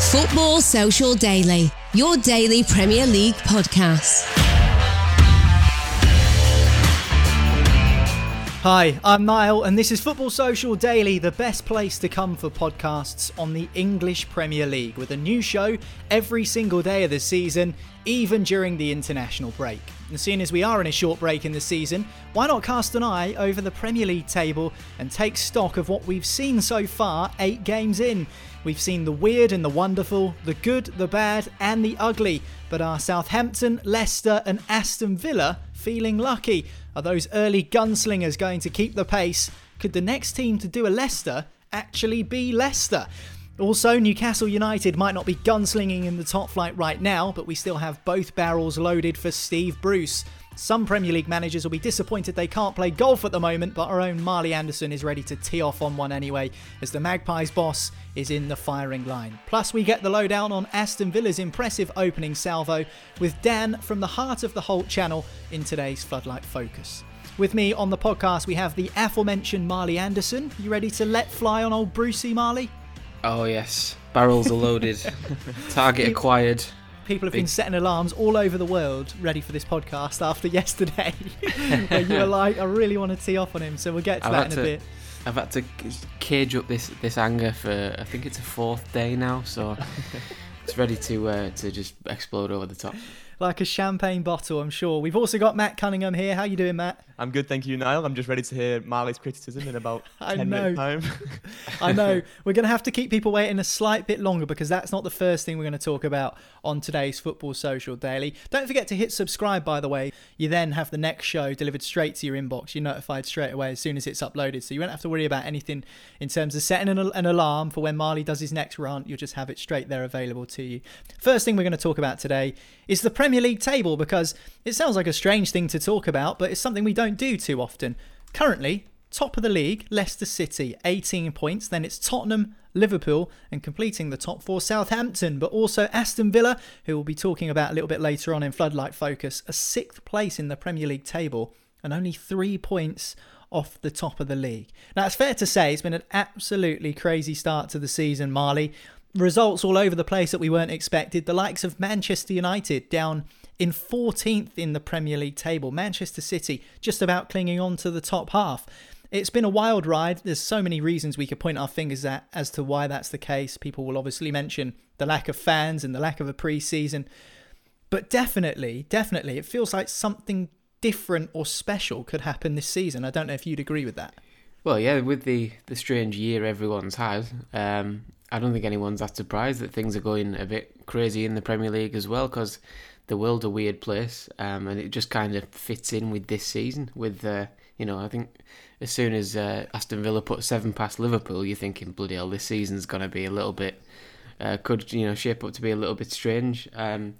Football Social Daily, your daily Premier League podcast. Hi, I'm Niall, and this is Football Social Daily, the best place to come for podcasts on the English Premier League, with a new show every single day of the season, even during the international break. And seeing as we are in a short break in the season, why not cast an eye over the Premier League table and take stock of what we've seen so far, eight games in? We've seen the weird and the wonderful, the good, the bad, and the ugly. But are Southampton, Leicester, and Aston Villa feeling lucky? Are those early gunslingers going to keep the pace? Could the next team to do a Leicester actually be Leicester? Also, Newcastle United might not be gunslinging in the top flight right now, but we still have both barrels loaded for Steve Bruce. Some Premier League managers will be disappointed they can't play golf at the moment, but our own Marley Anderson is ready to tee off on one anyway, as the Magpies boss is in the firing line. Plus, we get the lowdown on Aston Villa's impressive opening salvo with Dan from the heart of the Holte channel in today's Floodlight Focus. With me on the podcast, we have the aforementioned Marley Anderson. You ready to let fly on old Brucey Marley? Oh yes, barrels are loaded, target acquired. People have been setting alarms all over the world ready for this podcast after yesterday, where you were like, "I really want to tee off on him." So we'll get to I've that in had a to- bit. I've had to cage up this this anger for I think it's a fourth day now, so it's ready to uh, to just explode over the top. like a champagne bottle, I'm sure. We've also got Matt Cunningham here. How you doing, Matt? I'm good, thank you, Niall. I'm just ready to hear Marley's criticism in about I 10 know. minutes time. I know we're going to have to keep people waiting a slight bit longer because that's not the first thing we're going to talk about on today's Football Social Daily. Don't forget to hit subscribe, by the way. You then have the next show delivered straight to your inbox. You're notified straight away as soon as it's uploaded, so you won't have to worry about anything in terms of setting an, an alarm for when Marley does his next rant. You'll just have it straight there available to you. First thing we're going to talk about today is the Premier League table because it sounds like a strange thing to talk about, but it's something we don't do too often. Currently, top of the league, Leicester City, 18 points. Then it's Tottenham, Liverpool, and completing the top four, Southampton, but also Aston Villa, who we'll be talking about a little bit later on in Floodlight Focus, a sixth place in the Premier League table and only three points off the top of the league. Now, it's fair to say it's been an absolutely crazy start to the season, Marley. Results all over the place that we weren't expected. The likes of Manchester United down in 14th in the Premier League table. Manchester City just about clinging on to the top half. It's been a wild ride. There's so many reasons we could point our fingers at as to why that's the case. People will obviously mention the lack of fans and the lack of a pre-season. But definitely, definitely, it feels like something different or special could happen this season. I don't know if you'd agree with that. Well, yeah, with the the strange year everyone's had, um, I don't think anyone's that surprised that things are going a bit crazy in the Premier League as well because the world's a weird place, um, and it just kind of fits in with this season. With uh, you know, I think as soon as uh, Aston Villa put seven past Liverpool, you're thinking, bloody hell, this season's going to be a little bit uh, could you know shape up to be a little bit strange. Um,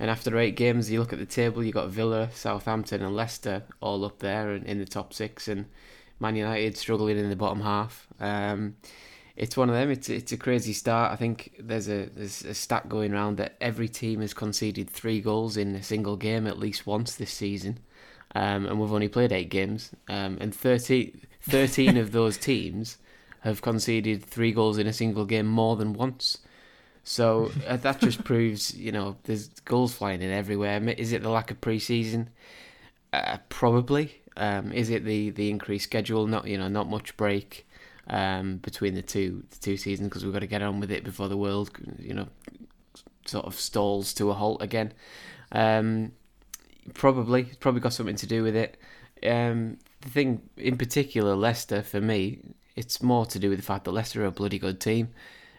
and after eight games, you look at the table, you've got Villa, Southampton, and Leicester all up there and in the top six, and Man United struggling in the bottom half. Um, it's one of them. It's it's a crazy start. I think there's a there's a stat going around that every team has conceded three goals in a single game at least once this season, um, and we've only played eight games, um, and 13, 13 of those teams have conceded three goals in a single game more than once. So uh, that just proves, you know, there's goals flying in everywhere. Is it the lack of preseason? Uh, probably. Um, is it the the increased schedule? Not you know, not much break um, between the two the two seasons because we've got to get on with it before the world, you know, sort of stalls to a halt again. Um, probably, probably got something to do with it. Um, the thing in particular, Leicester for me, it's more to do with the fact that Leicester are a bloody good team.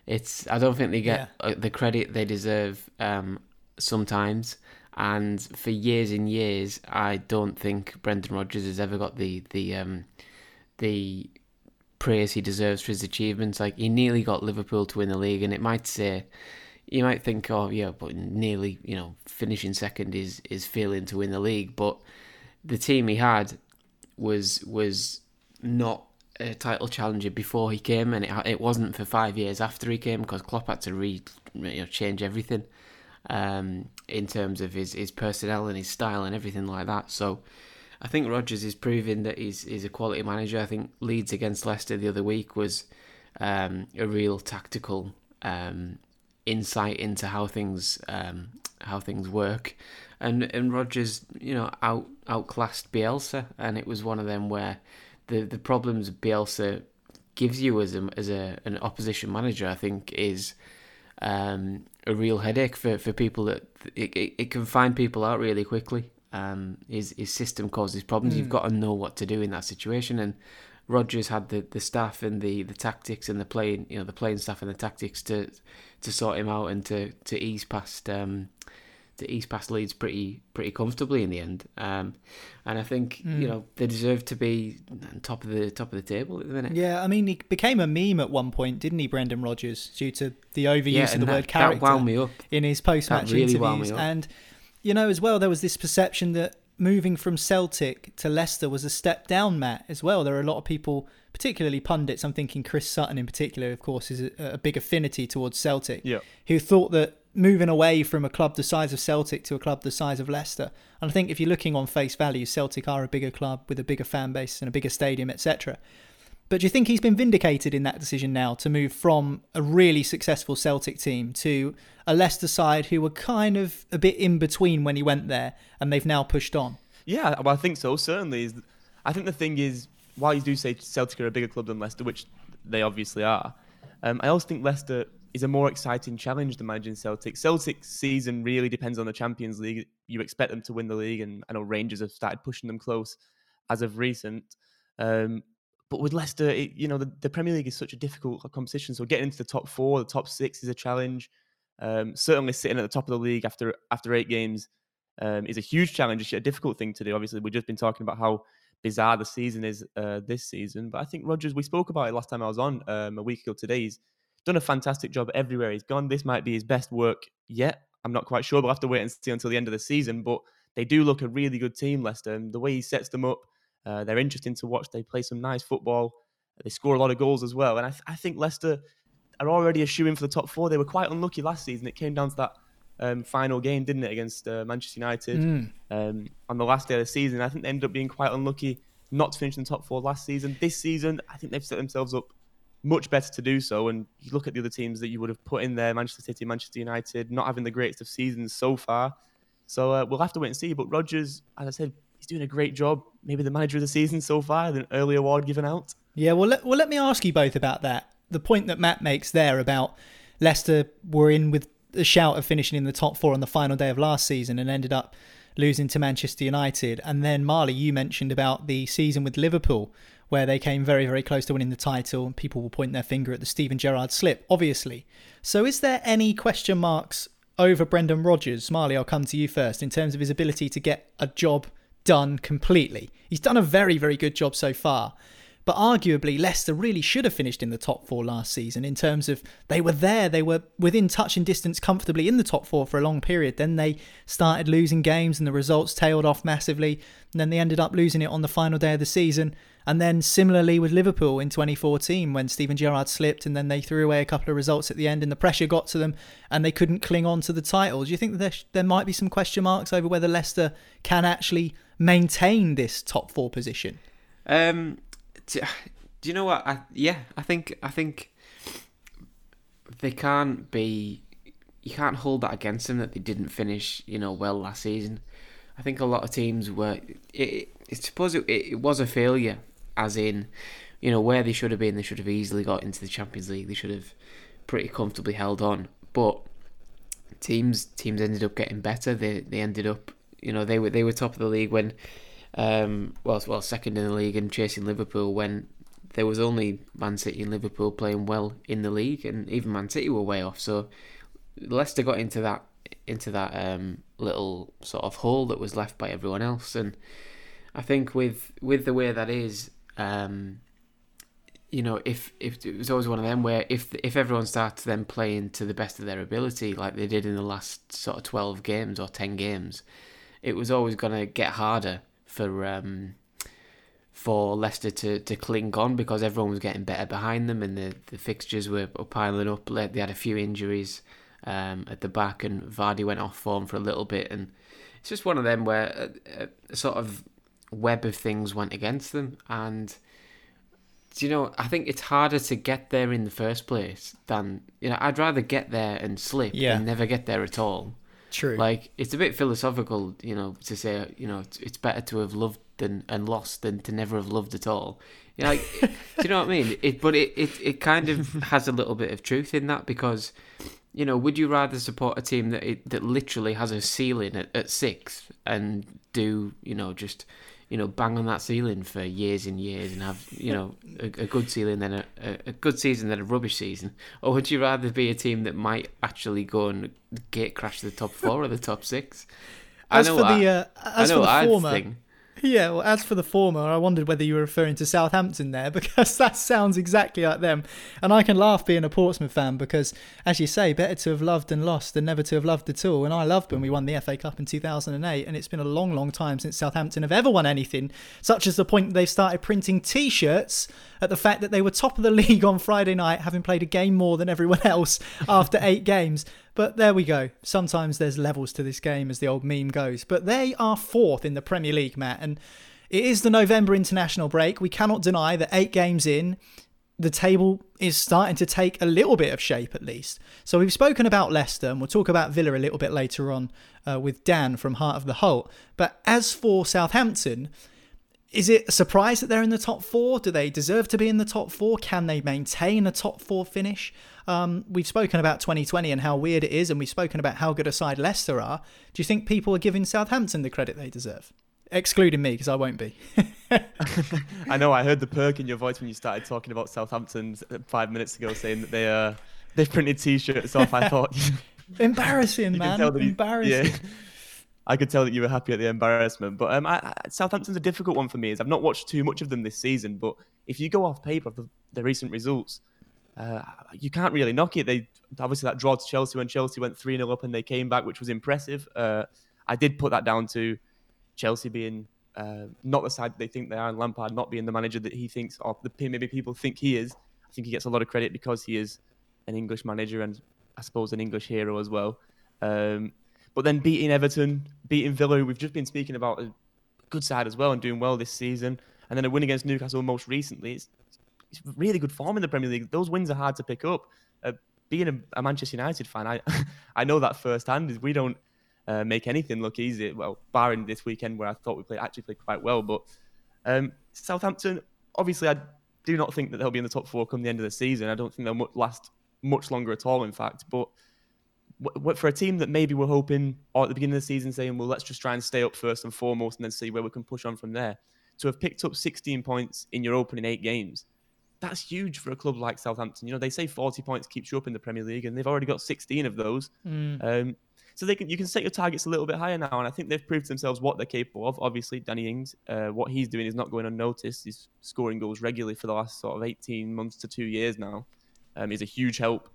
It's I don't think they get yeah. Uh, the credit they deserve um, sometimes. And for years and years, I don't think Brendan Rodgers has ever got the the um, the praise he deserves for his achievements. Like he nearly got Liverpool to win the league, and it might say you might think, oh yeah, but nearly you know finishing second is is failing to win the league. But the team he had was was not a title challenger before he came, and it it wasn't for five years after he came because Klopp had to re you know change everything um, in terms of his his personnel and his style and everything like that. So I think Rodgers is proving that he's, he's a quality manager. I think Leeds against Leicester the other week was um, a real tactical um, insight into how things um, how things work, and and Rodgers you know out outclassed Bielsa, and it was one of them where the the problems Bielsa gives you as a as a an opposition manager, I think, is um, a real headache for, for people that it, it, it can find people out really quickly um, his his system causes problems. Mm. You've hmm. got to know what to do in that situation. And Rodgers had the, the staff and the, the tactics and the playing you know the playing staff and the tactics to to sort him out and to, to ease past um, to ease past Leeds pretty pretty comfortably in the end. Um, and I think mm. you know they deserve to be top of the top of the table at the minute. Yeah, I mean he became a meme at one point, didn't he, Brendan Rodgers, due to the overuse yeah, of the that, word character that wound me up. in his post match really interviews and you know, as well, there was this perception that moving from Celtic to Leicester was a step down, Matt, as well. There are a lot of people, particularly pundits, I'm thinking Chris Sutton in particular, of course, is a, a big affinity towards Celtic, yeah. who thought that moving away from a club the size of Celtic to a club the size of Leicester, and I think if you're looking on face value, Celtic are a bigger club with a bigger fan base and a bigger stadium, etc. But do you think he's been vindicated in that decision now to move from a really successful Celtic team to a Leicester side who were kind of a bit in between when he went there and they've now pushed on? Yeah, well, I think so, certainly. I think the thing is, while you do say Celtic are a bigger club than Leicester, which they obviously are, um, I also think Leicester is a more exciting challenge than managing Celtic. Celtic's season really depends on the Champions League. You expect them to win the league, and I know Rangers have started pushing them close as of recent. Um, but with Leicester, it, you know, the, the, Premier League is such a difficult competition. So getting into the top four, the top six is a challenge. Um, certainly sitting at the top of the league after after eight games um, is a huge challenge. It's a difficult thing to do. Obviously, we've just been talking about how bizarre the season is uh, this season. But I think Rodgers, we spoke about it last time I was on um, a week ago today. He's done a fantastic job everywhere he's gone. This might be his best work yet. I'm not quite sure. We'll have to wait and see until the end of the season. But they do look a really good team, Leicester. And the way he sets them up, uh, they're interesting to watch. They play some nice football. They score a lot of goals as well. And I, th- I think Leicester are already a shoe in for the top four. They were quite unlucky last season. It came down to that um, final game, didn't it, against uh, Manchester United mm. um, on the last day of the season. I think they ended up being quite unlucky not to finish in the top four last season. This season, I think they've set themselves up much better to do so. And you look at the other teams that you would have put in there Manchester City, Manchester United, not having the greatest of seasons so far. So uh, we'll have to wait and see. But Rodgers, as I said, he's doing a great job. Maybe the manager of the season so far, an early award given out. Yeah, well, let, well, let me ask you both about that. The point that Matt makes there about Leicester were in with a shout of finishing in the top four on the final day of last season and ended up losing to Manchester United. And then, Marley, you mentioned about the season with Liverpool, where they came very, very close to winning the title, and people will point their finger at the Steven Gerrard slip, obviously. So, is there any question marks over Brendan Rodgers? Marley, I'll come to you first in terms of his ability to get a job done completely. He's done a very, very good job so far. But arguably, Leicester really should have finished in the top four last season in terms of they were there, they were within touch and distance comfortably in the top four for a long period. Then they started losing games and the results tailed off massively. And then they ended up losing it on the final day of the season. And then similarly with Liverpool in 2014 when Steven Gerrard slipped and then they threw away a couple of results at the end and the pressure got to them and they couldn't cling on to the title. Do you think there, there might be some question marks over whether Leicester can actually maintain this top four position? Um, do, do you know what? I, yeah, I think I think they can't be. You can't hold that against them that they didn't finish, you know, well last season. I think a lot of teams were. It, it, suppose it, it was a failure as in, you know, where they should have been, they should have easily got into the Champions League. They should have pretty comfortably held on. But teams teams ended up getting better. They they ended up, you know, they were they were top of the league when, um, well, well, second in the league and chasing Liverpool when there was only Man City and Liverpool playing well in the league, and even Man City were way off. So Leicester got into that into that um, little sort of hole that was left by everyone else, and I think with with the way that is, um, you know, if if it was always one of them where if if everyone starts then playing to the best of their ability, like they did in the last sort of twelve games or ten games, it was always going to get harder for um, for Leicester to, to cling on because everyone was getting better behind them and the, the fixtures were piling up. They had a few injuries um, at the back, and Vardy went off form for a little bit, and it's just one of them where a, a, sort of web of things went against them, and you know, I think it's harder to get there in the first place than you know. I'd rather get there and slip yeah. than never get there at all. True. Like it's a bit philosophical, you know, to say you know it's, it's better to have loved than and lost than to never have loved at all. You know, like, do you know what I mean? It, but it, it, it kind of has a little bit of truth in that because, you know, would you rather support a team that it, that literally has a ceiling at, at six and do you know just you know, bang on that ceiling for years and years and have, you know, a, a good ceiling then a, a, good season then a rubbish season? Or would you rather be a team that might actually go and get crash the top four or the top six? As for the uh, as for the former, think. Yeah, well, as for the former, I wondered whether you were referring to Southampton there because that sounds exactly like them. And I can laugh being a Portsmouth fan because, as you say, better to have loved and lost than never to have loved at all. And I loved when we won the FA Cup in 2008, and it's been a long, long time since Southampton have ever won anything, such as the point they've started printing t shirts at the fact that they were top of the league on Friday night, having played a game more than everyone else after eight games. But there we go. Sometimes there's levels to this game, as the old meme goes. But they are fourth in the Premier League, Matt. And it is the November international break. We cannot deny that eight games in, the table is starting to take a little bit of shape at least. So we've spoken about Leicester, and we'll talk about Villa a little bit later on uh, with Dan from Heart of the Holte. But as for Southampton, is it a surprise that they're in the top four? Do they deserve to be in the top four? Can they maintain a top four finish? Um, we've spoken about 2020 and how weird it is, and we've spoken about how good a side Leicester are. Do you think people are giving Southampton the credit they deserve? Excluding me, because I won't be. I know. I heard the perk in your voice when you started talking about Southampton five minutes ago, saying that they uh, they've printed T-shirts off. I thought embarrassing, man. Embarrassing. Yeah. I could tell that you were happy at the embarrassment. But um, I, I, Southampton's a difficult one for me. Is I've not watched too much of them this season. But if you go off paper of the, the recent results, uh, you can't really knock it. They obviously that draw to Chelsea when Chelsea went three 0 up and they came back, which was impressive. Uh, I did put that down to Chelsea being uh, not the side they think they are, and Lampard not being the manager that he thinks, or the maybe people think he is. I think he gets a lot of credit because he is an English manager and I suppose an English hero as well. Um, but then beating Everton, beating Villa, we've just been speaking about a good side as well and doing well this season, and then a win against Newcastle most recently. It's, it's really good form in the Premier League. Those wins are hard to pick up. Uh, being a, a, Manchester United fan, I I know that firsthand. We don't uh, make anything look easy. Well, barring this weekend where I thought we played actually played quite well, but um, Southampton. Obviously, I do not think that they'll be in the top four come the end of the season. I don't think they'll last much longer at all. In fact, but for a team that maybe we're hoping or at the beginning of the season saying, well, let's just try and stay up first and foremost and then see where we can push on from there. To have picked up 16 points in your opening eight games, that's huge for a club like Southampton. You know, they say 40 points keeps you up in the Premier League, and they've already got 16 of those. Mm. Um, So they can you can set your targets a little bit higher now, and I think they've proved to themselves what they're capable of. Obviously, Danny Ings, uh, what he's doing is not going unnoticed. He's scoring goals regularly for the last sort of 18 months to two years now. Um, he's a huge help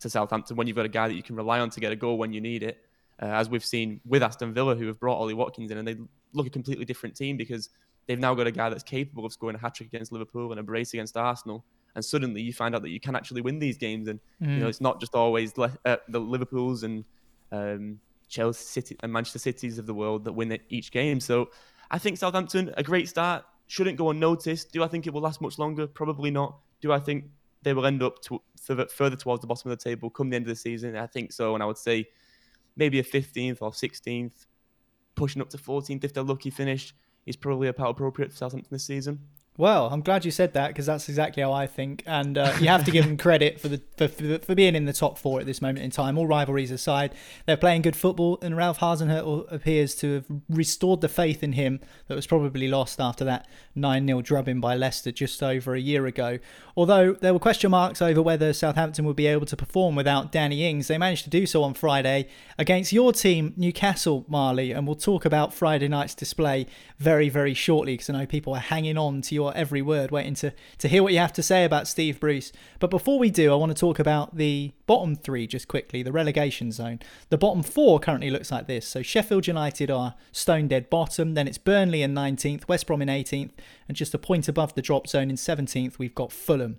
to Southampton when you've got a guy that you can rely on to get a goal when you need it. Uh, as we've seen with Aston Villa, who have brought Ollie Watkins in, and they look a completely different team because they've now got a guy that's capable of scoring a hat trick against Liverpool and a brace against Arsenal. And suddenly you find out that you can actually win these games, and mm. you know it's not just always le- uh, the Liverpools and um, Chelsea City and Manchester Cities of the world that win each game. So I think Southampton a great start shouldn't go unnoticed. Do I think it will last much longer? Probably not. Do I think they will end up to, further towards the bottom of the table come the end of the season? I think so, and I would say maybe a 15th or 16th, pushing up to 14th if they're lucky finish is probably about appropriate for Southampton this season. Well, I'm glad you said that because that's exactly how I think, and uh, you have to give them credit for the for, for, for, being in the top four at this moment in time. All rivalries aside, they're playing good football, and Ralph Hasenhüttl appears to have restored the faith in him that was probably lost after that 9 0 drubbing by Leicester just over a year ago. Although there were question marks over whether Southampton would be able to perform without Danny Ings, they managed to do so on Friday against your team, Newcastle, Marley, and we'll talk about Friday night's display very, very shortly because I know people are hanging on to your every word, waiting to, to hear what you have to say about Steve Bruce. But before we do, I want to talk about the bottom three just quickly, the relegation zone. The bottom four currently looks like this. So Sheffield United are stone dead bottom, then it's Burnley in 19th, West Brom in 18th, and just a point above the drop zone in 17th, we've got Fulham.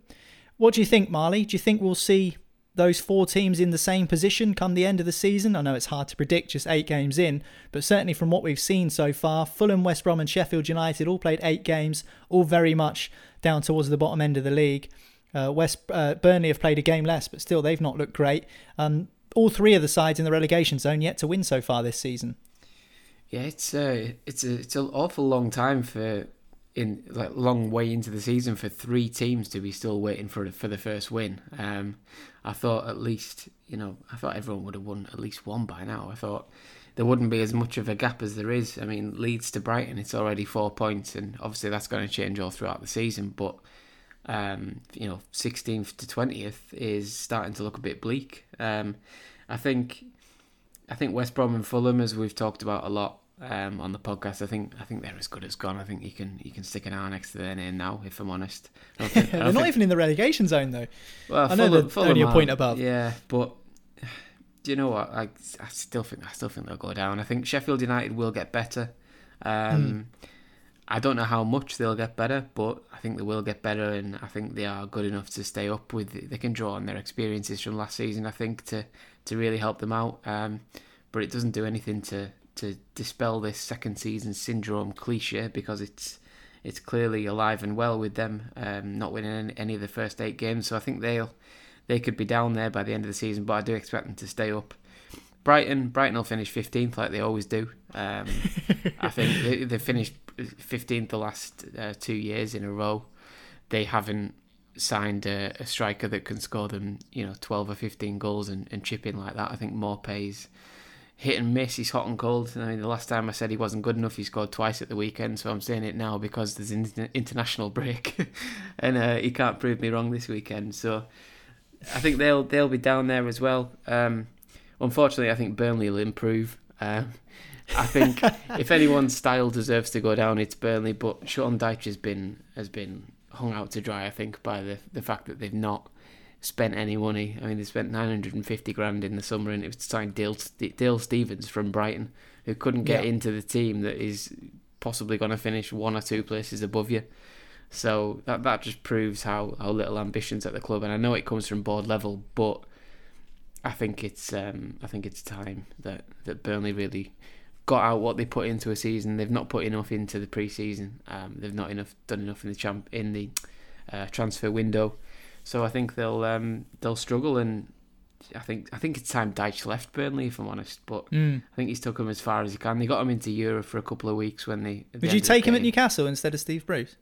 What do you think, Marley? Do you think we'll see those four teams in the same position come the end of the season. I know it's hard to predict just eight games in, but certainly from what we've seen so far, Fulham, West Brom, and Sheffield United all played eight games, all very much down towards the bottom end of the league. Uh, West uh, Burnley have played a game less, but still they've not looked great. Um, all three of the sides in the relegation zone yet to win so far this season. Yeah, it's a uh, it's a it's an awful long time for in like long way into the season for three teams to be still waiting for for the first win. Um, I thought at least you know I thought everyone would have won at least one by now. I thought there wouldn't be as much of a gap as there is. I mean, Leeds to Brighton, it's already four points, and obviously that's going to change all throughout the season. But um, you know, 16th to 20th is starting to look a bit bleak. Um, I think I think West Brom and Fulham, as we've talked about a lot, um, on the podcast. I think I think they're as good as gone. I think you can you can stick an R next to their name now. If I'm honest, think, they're not think... even in the relegation zone though. Well, I know Fulham, they're only a point above. Yeah, but do you know what? I I still think I still think they'll go down. I think Sheffield United will get better. Um, mm. I don't know how much they'll get better, but I think they will get better, and I think they are good enough to stay up with. They can draw on their experiences from last season, I think, to to really help them out. Um, but it doesn't do anything to to dispel this second season syndrome cliche because it's it's clearly alive and well with them um, not winning any of the first eight games. So I think they'll they could be down there by the end of the season, but I do expect them to stay up. Brighton, Brighton will finish 15th like they always do. Um, I think they, they finished 15th the last uh, two years in a row. They haven't signed a, a, striker that can score them, you know, 12 or 15 goals and, and chip in like that. I think Maupay's hit and miss. He's hot and cold. I mean, the last time I said he wasn't good enough, he scored twice at the weekend. So I'm saying it now because there's an international break, and uh, he can't prove me wrong this weekend. So I think they'll they'll be down there as well. Um, unfortunately, I think Burnley will improve. Um, I think if anyone's style deserves to go down, it's Burnley. But Sean Dyche has been has been hung out to dry. I think by the the fact that they've not spent any money. I mean, they spent 950 grand in the summer, and it was to sign Dale, Dale Stephens from Brighton, who couldn't get yeah. into the team that is possibly going to finish one or two places above you. So that that just proves how, how little ambitions at the club, and I know it comes from board level, but I think it's um, I think it's time that, that Burnley really got out what they put into a season. They've not put enough into the pre-season. Um, they've not enough done enough in the champ in the uh, transfer window. So I think they'll um, they'll struggle, and I think I think it's time Dyche left Burnley, if I'm honest. But mm. I think he's took him as far as he can. They got him into Europe for a couple of weeks when they. Would you take him at Newcastle instead of Steve Bruce?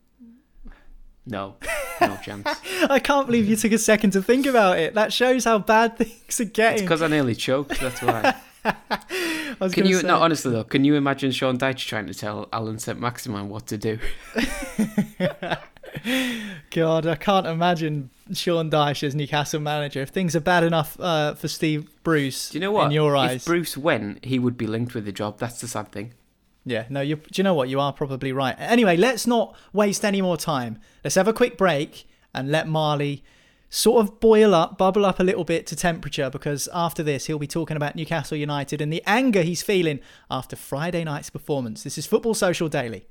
No, no chance. I can't believe you took a second to think about it. That shows how bad things are getting. because I nearly choked. That's why. can you say... no honestly though? Can you imagine Sean Dyche trying to tell Allan Saint Maximin what to do? God, I can't imagine Sean Dyche as Newcastle manager. If things are bad enough uh, for Steve Bruce, Do you know what? in your eyes, if Bruce went, he would be linked with the job. That's the sad thing. Yeah, no, you do you know what? You are probably right. Anyway, let's not waste any more time. Let's have a quick break and let Marley sort of boil up, bubble up a little bit to temperature because after this he'll be talking about Newcastle United and the anger he's feeling after Friday night's performance. This is Football Social Daily.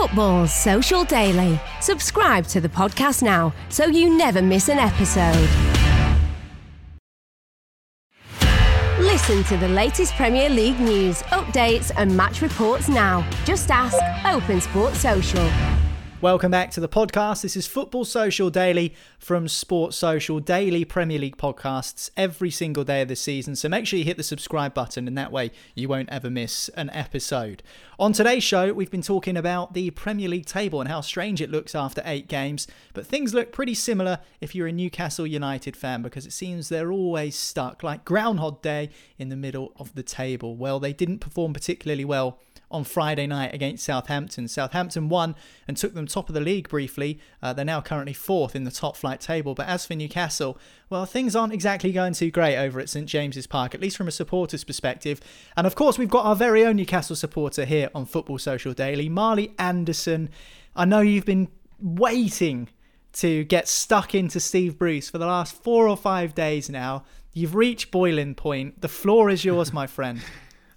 Football Social Daily. Subscribe to the podcast now so you never miss an episode. Listen to the latest Premier League news, updates, and match reports now. Just ask Open Sports Social. Welcome back to the podcast. This is Football Social Daily from Sports Social, daily Premier League podcasts every single day of the season. So make sure you hit the subscribe button, and that way you won't ever miss an episode. On today's show, we've been talking about the Premier League table and how strange it looks after eight games, but things look pretty similar if you're a Newcastle United fan because it seems they're always stuck like Groundhog Day in the middle of the table. Well, they didn't perform particularly well on Friday night against Southampton. Southampton won and took them top of the league briefly. Uh, they're now currently fourth in the top flight table. But as for Newcastle, well, things aren't exactly going too great over at St James's Park, at least from a supporter's perspective. And of course, we've got our very own Newcastle supporter here on Football Social Daily, Marley Anderson. I know you've been waiting to get stuck into Steve Bruce for the last four or five days now. You've reached boiling point. The floor is yours, my friend.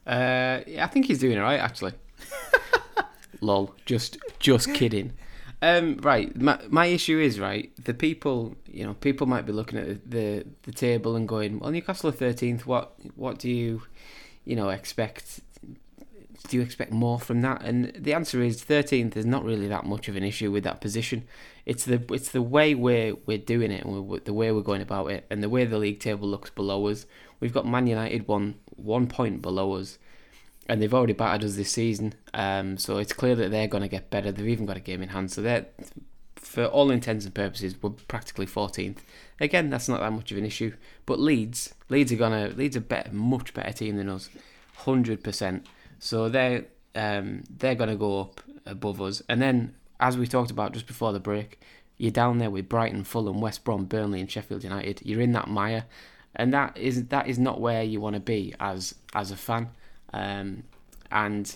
Uh, yeah, I think he's doing all right actually. Lol, just just kidding. Um, right, my my issue is right. The people, you know, people might be looking at the, the, the table and going, "Well, Newcastle are thirteenth. What what do you, you know, expect? Do you expect more from that?" And the answer is, thirteenth is not really that much of an issue with that position. It's the it's the way we're we're doing it, and we're, the way we're going about it, and the way the league table looks below us. We've got Man United one one point below us and they've already battered us this season. Um, so it's clear that they're going to get better. They've even got a game in hand, so they're, for all intents and purposes, we're practically 14th. Again, that's not that much of an issue. But Leeds, Leeds are gonna, Leeds are better, much better team than us, hundred percent. So they're um, they're gonna go up above us. And then, as we talked about just before the break, you're down there with Brighton, Fulham, West Brom, Burnley, and Sheffield United. You're in that mire, and that is that is not where you want to be as as a fan. Um, and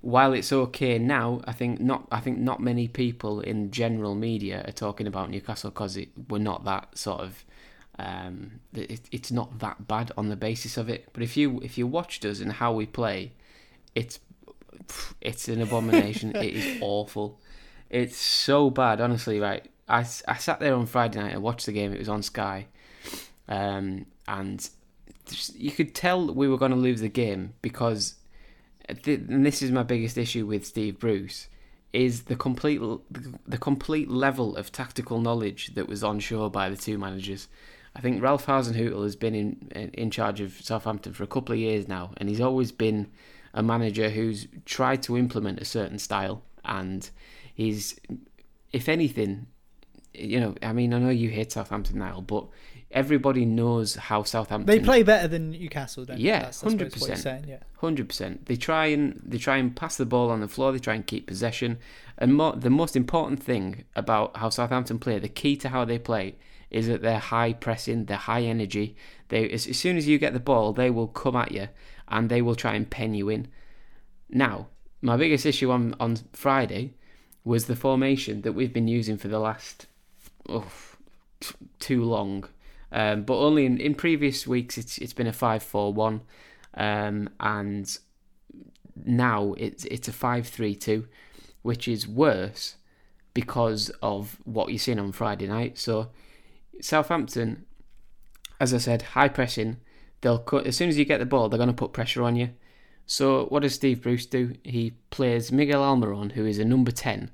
while it's okay now, I think not. I think not many people in general media are talking about Newcastle because we're not that sort of. Um, it, it's not that bad on the basis of it. But if you if you watched us and how we play, it's it's an abomination. it is awful. It's so bad, honestly. Right, I, I sat there on Friday night and watched the game. It was on Sky, um, and you could tell we were going to lose the game because, and this is my biggest issue with Steve Bruce, is the complete the complete level of tactical knowledge that was on show by the two managers. I think Ralph Hasenhüttl has been in in charge of Southampton for a couple of years now, and he's always been a manager who's tried to implement a certain style, and he's, if anything, you know, I mean, I know you hate Southampton now, but everybody knows how Southampton They play better than Newcastle, don't Yeah, they? That's, I suppose what 100%. saying, yeah. Hundred percent. They try and they try and pass the ball on the floor. They try and keep possession. And more, the most important thing about how Southampton play, the key to how they play, is that they're high pressing, they're high energy. They as, as soon as you get the ball, they will come at you and they will try and pen you in. Now, my biggest issue on on Friday was the formation that we've been using for the last oh, too long. Um, but only in, in previous weeks it's it's been a five four one, um, and now it's it's a five three two, which is worse because of what you're seeing on Friday night. So Southampton, as I said, high pressing. They'll cut as soon as you get the ball. They're going to put pressure on you. So what does Steve Bruce do? He plays Miguel Almiron, who is a number ten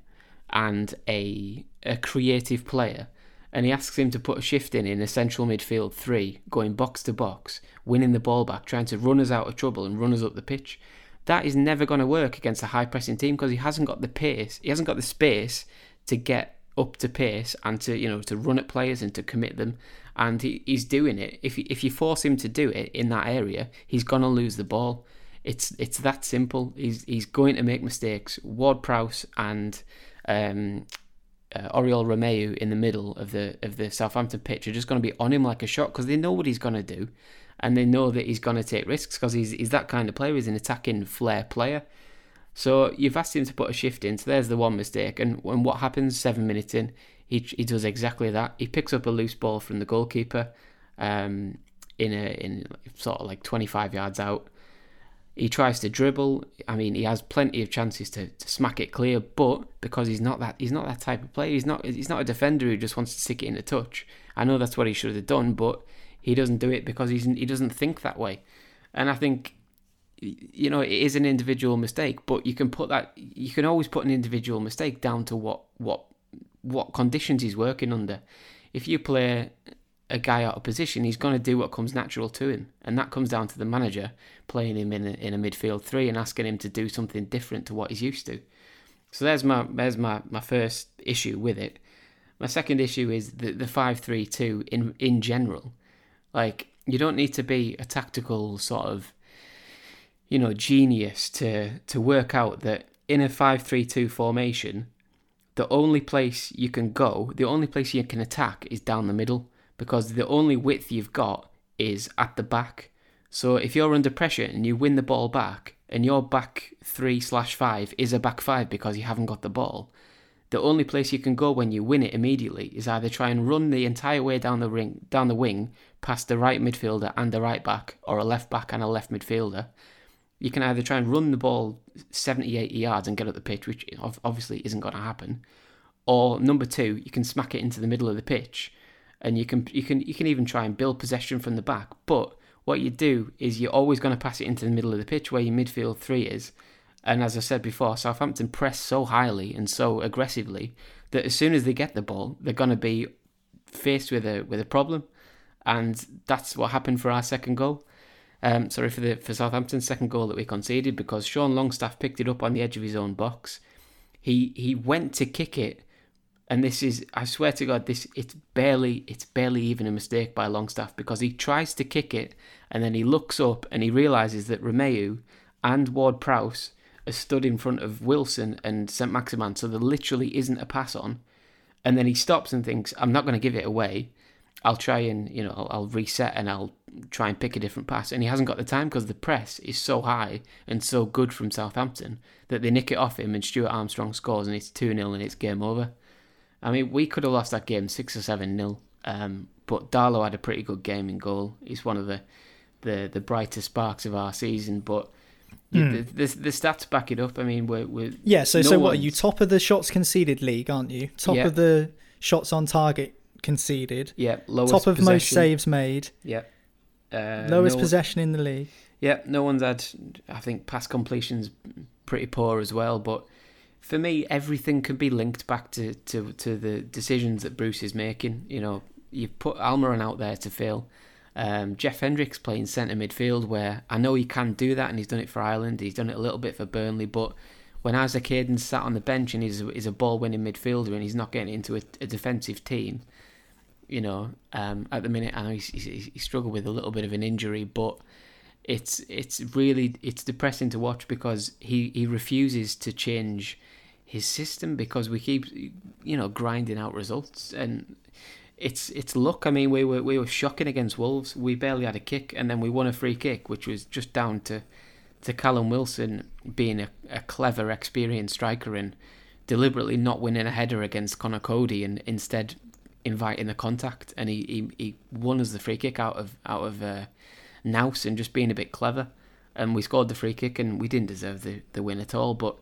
and a a creative player, and he asks him to put a shift in in a central midfield three, going box to box, winning the ball back, trying to run us out of trouble and run us up the pitch. That is never going to work against a high pressing team because he hasn't got the pace. He hasn't got the space to get up to pace and to you know to run at players and to commit them. And he, he's doing it. If if you force him to do it in that area, he's gonna lose the ball. It's it's that simple. He's he's going to make mistakes. Ward Prowse and um, uh, Oriol Romeu in the middle of the of the Southampton pitch are just going to be on him like a shot because they know what he's going to do, and they know that he's going to take risks because he's he's that kind of player. He's an attacking flair player. So you've asked him to put a shift in. So there's the one mistake. And when what happens? Seven minutes in, he he does exactly that. He picks up a loose ball from the goalkeeper, um, in a in sort of like 25 yards out. He tries to dribble. I mean, he has plenty of chances to, to smack it clear, but because he's not that he's not that type of player. He's not he's not a defender who just wants to stick it in a touch. I know that's what he should have done, but he doesn't do it because he's he doesn't think that way. And I think you know it is an individual mistake, but you can put that you can always put an individual mistake down to what what what conditions he's working under. If you play a guy out of position, he's going to do what comes natural to him, and that comes down to the manager playing him in a, in a midfield three and asking him to do something different to what he's used to. So there's my there's my, my first issue with it. My second issue is the the five three two in in general. Like you don't need to be a tactical sort of you know genius to to work out that in a five three two formation, the only place you can go, the only place you can attack is down the middle because the only width you've got is at the back. So if you're under pressure and you win the ball back, and your back three slash five is a back five because you haven't got the ball, the only place you can go when you win it immediately is either try and run the entire way down the ring, down the wing, past the right midfielder and the right back, or a left back and a left midfielder. You can either try and run the ball 70, 80 yards and get up the pitch, which obviously isn't going to happen, or number two, you can smack it into the middle of the pitch and you can you can you can even try and build possession from the back. But what you do is you're always going to pass it into the middle of the pitch where your midfield three is. And as I said before, Southampton press so highly and so aggressively that as soon as they get the ball, they're going to be faced with a with a problem, and that's what happened for our second goal. Um, sorry for the for Southampton's second goal that we conceded because Sean Longstaff picked it up on the edge of his own box. He he went to kick it and this is I swear to God, this it's barely it's barely even a mistake by Longstaff because he tries to kick it and then he looks up and he realizes that Romeu and Ward Prowse are stood in front of Wilson and St Maximin, so there literally isn't a pass on. And then he stops and thinks, "I'm not going to give it away. I'll try and you know I'll, I'll reset and I'll try and pick a different pass." And he hasn't got the time because the press is so high and so good from Southampton that they nick it off him and Stuart Armstrong scores and it's two 0 and it's game over. I mean, we could have lost that game six or seven nil. Um, but Darlow had a pretty good game in goal. He's one of the the, the brightest sparks of our season. But mm. the, the, the stats back it up. I mean, we're, we're yeah. So no so what are you top of the shots conceded league, aren't you? Top yeah. of the shots on target conceded. Yeah. Lowest top of possession. most saves made. Yeah. Uh, lowest no possession in the league. Yeah. No one's had. I think pass completions pretty poor as well, but for me, everything can be linked back to, to, to the decisions that Bruce is making. You know, you've put Almiron out there to fill. Um, Jeff Hendrick's playing centre midfield, where I know he can do that, and he's done it for Ireland. He's done it a little bit for Burnley, but when Isaac Hayden sat on the bench and he's, he's a ball winning midfielder and he's not getting into a, a defensive team, you know, um, at the minute I he's, he's, he struggled with a little bit of an injury, but it's it's really it's depressing to watch because he, he refuses to change his system because we keep you know grinding out results and it's it's luck. I mean, we were we were shocking against Wolves. We barely had a kick, and then we won a free kick, which was just down to to Callum Wilson being a, a clever, experienced striker and deliberately not winning a header against Conor Coady, and instead inviting the contact. And he, he, he won us the free kick out of out of uh, Naus and just being a bit clever. And we scored the free kick, and we didn't deserve the, the win at all. But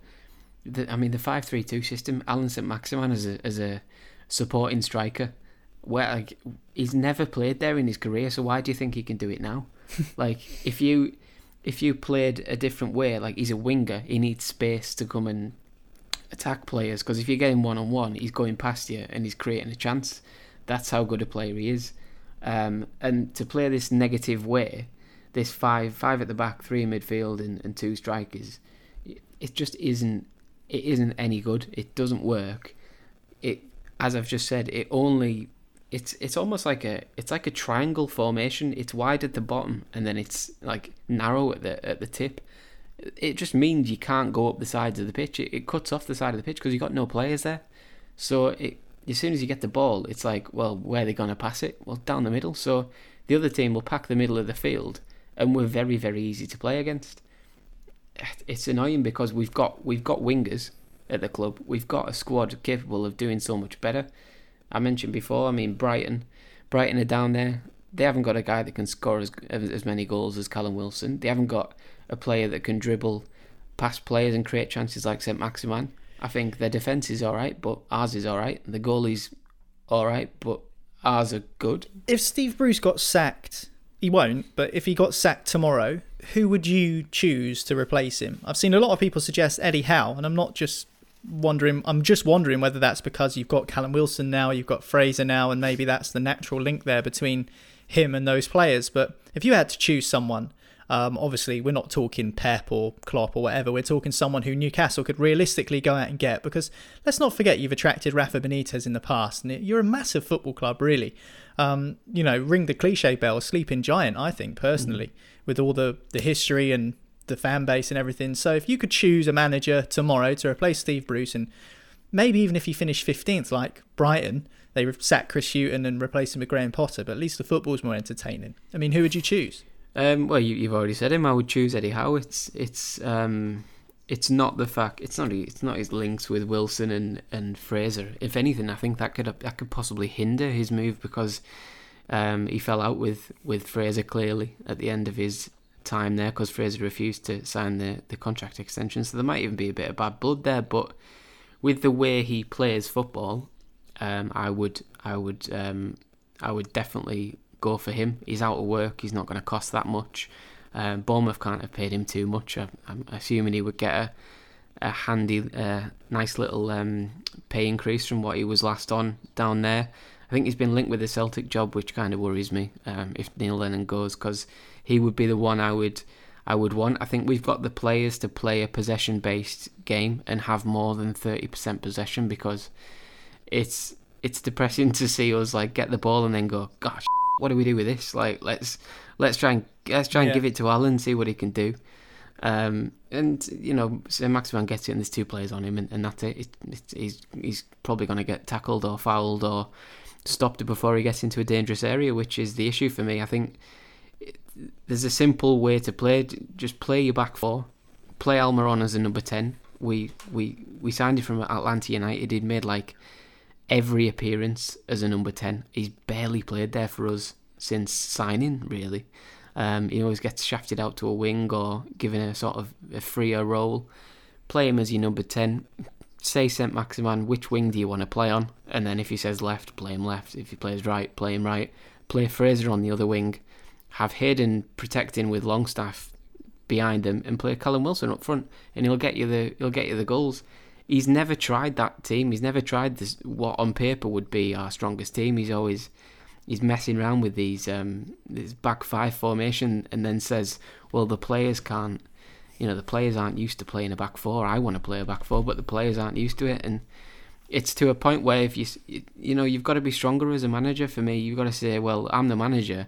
the, I mean, the five-three-two system. Allan St Maximin as a as a supporting striker, where like he's never played there in his career. So why do you think he can do it now? like if you if you played a different way, like he's a winger, he needs space to come and attack players. Because if you get him one on one, he's going past you and he's creating a chance. That's how good a player he is. Um, and to play this negative way, this five five at the back, three in midfield, and, and two strikers, it just isn't it isn't any good. It doesn't work. It, as I've just said, it only it's it's almost like a it's like a triangle formation. It's wide at the bottom and then it's like narrow at the at the tip. It just means you can't go up the sides of the pitch. It, it cuts off the side of the pitch because you've got no players there. So it, as soon as you get the ball, it's like, well, where are they going to pass it? Well, down the middle. So the other team will pack the middle of the field, and we're very, very easy to play against. It's annoying because we've got we've got wingers at the club. We've got a squad capable of doing so much better. I mentioned before. I mean, Brighton, Brighton are down there. They haven't got a guy that can score as as many goals as Callum Wilson. They haven't got a player that can dribble past players and create chances like St Maximin. I think their defence is all right, but ours is all right. The goalie's all right, but ours are good. If Steve Bruce got sacked, he won't, but if he got sacked tomorrow, who would you choose to replace him? I've seen a lot of people suggest Eddie Howe, and I'm not just wondering I'm just wondering whether that's because you've got Callum Wilson now, you've got Fraser now, and maybe that's the natural link there between him and those players. But if you had to choose someone, um, obviously, we're not talking Pep or Klopp or whatever. We're talking someone who Newcastle could realistically go out and get. Because let's not forget, you've attracted Rafa Benitez in the past, and you're a massive football club, really. Um, you know, ring the cliche bell, sleeping giant. I think personally, mm. with all the the history and the fan base and everything. So if you could choose a manager tomorrow to replace Steve Bruce, and maybe even if you finish 15th, like Brighton, they sack Chris Hughton and replaced him with Graham Potter, but at least the football's more entertaining. I mean, who would you choose? Um, well, you, have already said him. I would choose Eddie Howe. It's it's um, it's not the fact. It's not it's not his links with Wilson and, and Fraser. If anything, I think that could that could possibly hinder his move because um, he fell out with, with Fraser clearly at the end of his time there because Fraser refused to sign the, the contract extension. So there might even be a bit of bad blood there. But with the way he plays football, um, I would I would um, I would definitely go for him. He's out of work. He's not going to cost that much. Um, Bournemouth can't have paid him too much. I, am assuming he would get a, a handy, uh, nice little um, pay increase from what he was last on down there. I think he's been linked with the Celtic job, which kind of worries me um, if Neil Lennon goes, because he would be the one I would I would want. I think we've got the players to play a possession based game and have more than thirty percent possession because it's it's depressing to see us like get the ball and then go, gosh, what do we do with this? Like, let's let's try and let's try and yeah. give it to Allan, see what he can do. Um, and you know, St Maximin gets it, and there's two players on him, and, and that's it. it, it he's he's probably going to get tackled or fouled or stopped before he gets into a dangerous area, which is the issue for me. I think there's a simple way to play. Just play your back four. Play Almiron as a number ten. We we we signed him from Atlanta United. He'd made like every appearance as a number 10. He's barely played there for us since signing, really. Um, he always gets shafted out to a wing or given a sort of a freer role. Play him as your number 10. Say St Maximin, which wing do you want to play on? And then if he says left, play him left. If he plays right, play him right. Play Fraser on the other wing. Have Hayden protecting with Longstaff behind them, and play Callum Wilson up front, and he'll get you the he'll get you the goals he's never tried that team. He's never tried this what on paper would be our strongest team. He's always he's messing around with these um, this back five formation and then says, "Well, the players can't. You know, the players aren't used to playing a back four. I want to play a back four, but the players aren't used to it." And it's to a point where if you you know you've got to be stronger as a manager. For me, you've got to say, "Well, I'm the manager.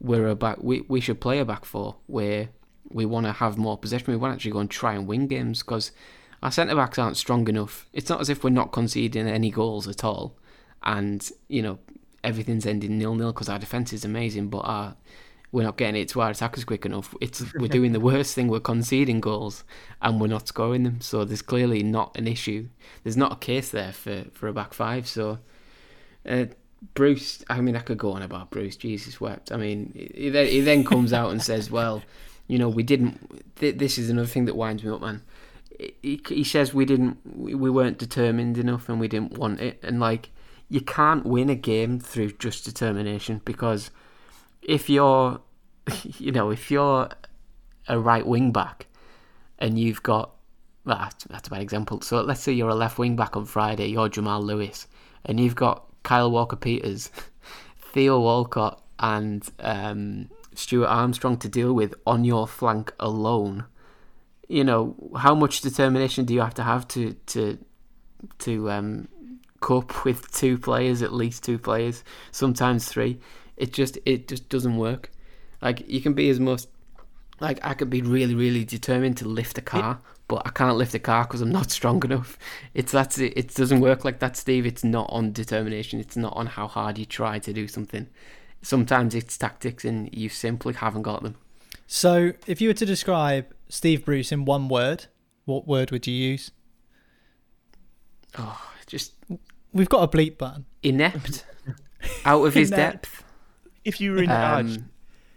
We're a back. We we should play a back four where we want to have more possession. We want to actually go and try and win games because." Our centre backs aren't strong enough. It's not as if we're not conceding any goals at all, and you know everything's ending nil nil because our defence is amazing, but our we're not getting it to our attackers quick enough. It's we're doing the worst thing. We're conceding goals and we're not scoring them. So there's clearly not an issue. There's not a case there for, for a back five. So uh, Bruce, I mean, I could go on about Bruce. Jesus wept. I mean, he, he then comes out and says, "Well, you know, we didn't." Th- this is another thing that winds me up, man he, he says we didn't we weren't determined enough and we didn't want it. And like you can't win a game through just determination because if you're you know if you're a right wing back and you've got well, that's, a bad example. So let's say you're a left wing back on Friday you're Jamal Lewis and you've got Kyle Walker Peters Theo Walcott and um, Stuart Armstrong to deal with on your flank alone you know, how much determination do you have to have to to to um, cope with two players, at least two players, sometimes three? It just it just doesn't work. Like you can be as most like I could be really, really determined to lift a car, but I can't lift a car because I'm not strong enough. It's that's it. It doesn't work like that, Steve. It's not on determination. It's not on how hard you try to do something. Sometimes it's tactics, and you simply haven't got them. So, if you were to describe Steve Bruce in one word, what word would you use? Oh, just We've got a bleep button. inept, out of his Inept. depth. If you were in charge Um,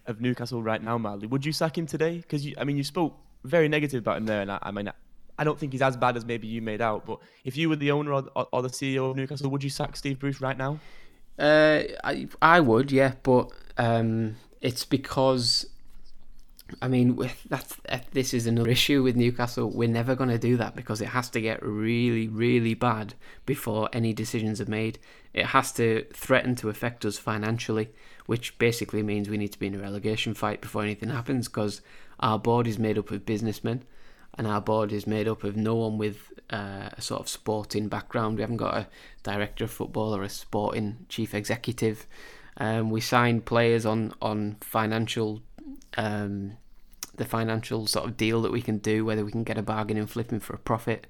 of Newcastle right now, Marley, would you sack him today? Because I mean, you spoke very negative about him there, and I, I mean, I don't think he's as bad as maybe you made out. But if you were the owner or, or, or the CEO of Newcastle, would you sack Steve Bruce right now? Uh, I I would, yeah, but um, it's because I mean with- that's uh, this is another issue with Newcastle. We're never going to do that because it has to get really, really bad before any decisions are made. It has to threaten to affect us financially, which basically means we need to be in a relegation fight before anything happens. Because our board is made up of businessmen, and our board is made up of no one with uh, a sort of sporting background. We haven't got a director of football or a sporting chief executive. Um, we sign players on on financial, um, the financial sort of deal that we can do, whether we can get a bargain and flip him for a profit.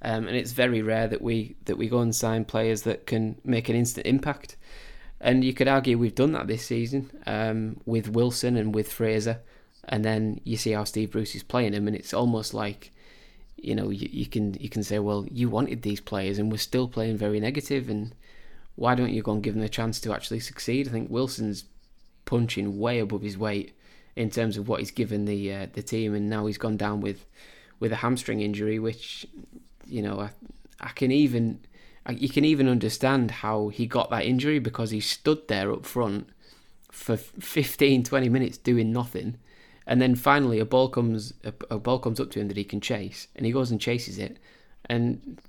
Um, and it's very rare that we that we go and sign players that can make an instant impact. And you could argue we've done that this season um, with Wilson and with Fraser. And then you see how Steve Bruce is playing him, and it's almost like, you know, you, you can you can say, well, you wanted these players, and we're still playing very negative, and why don't you go and give them a chance to actually succeed? I think Wilson's punching way above his weight in terms of what he's given the uh, the team, and now he's gone down with with a hamstring injury, which you know I, I can even I, you can even understand how he got that injury because he stood there up front for 15 20 minutes doing nothing and then finally a ball comes a, a ball comes up to him that he can chase and he goes and chases it and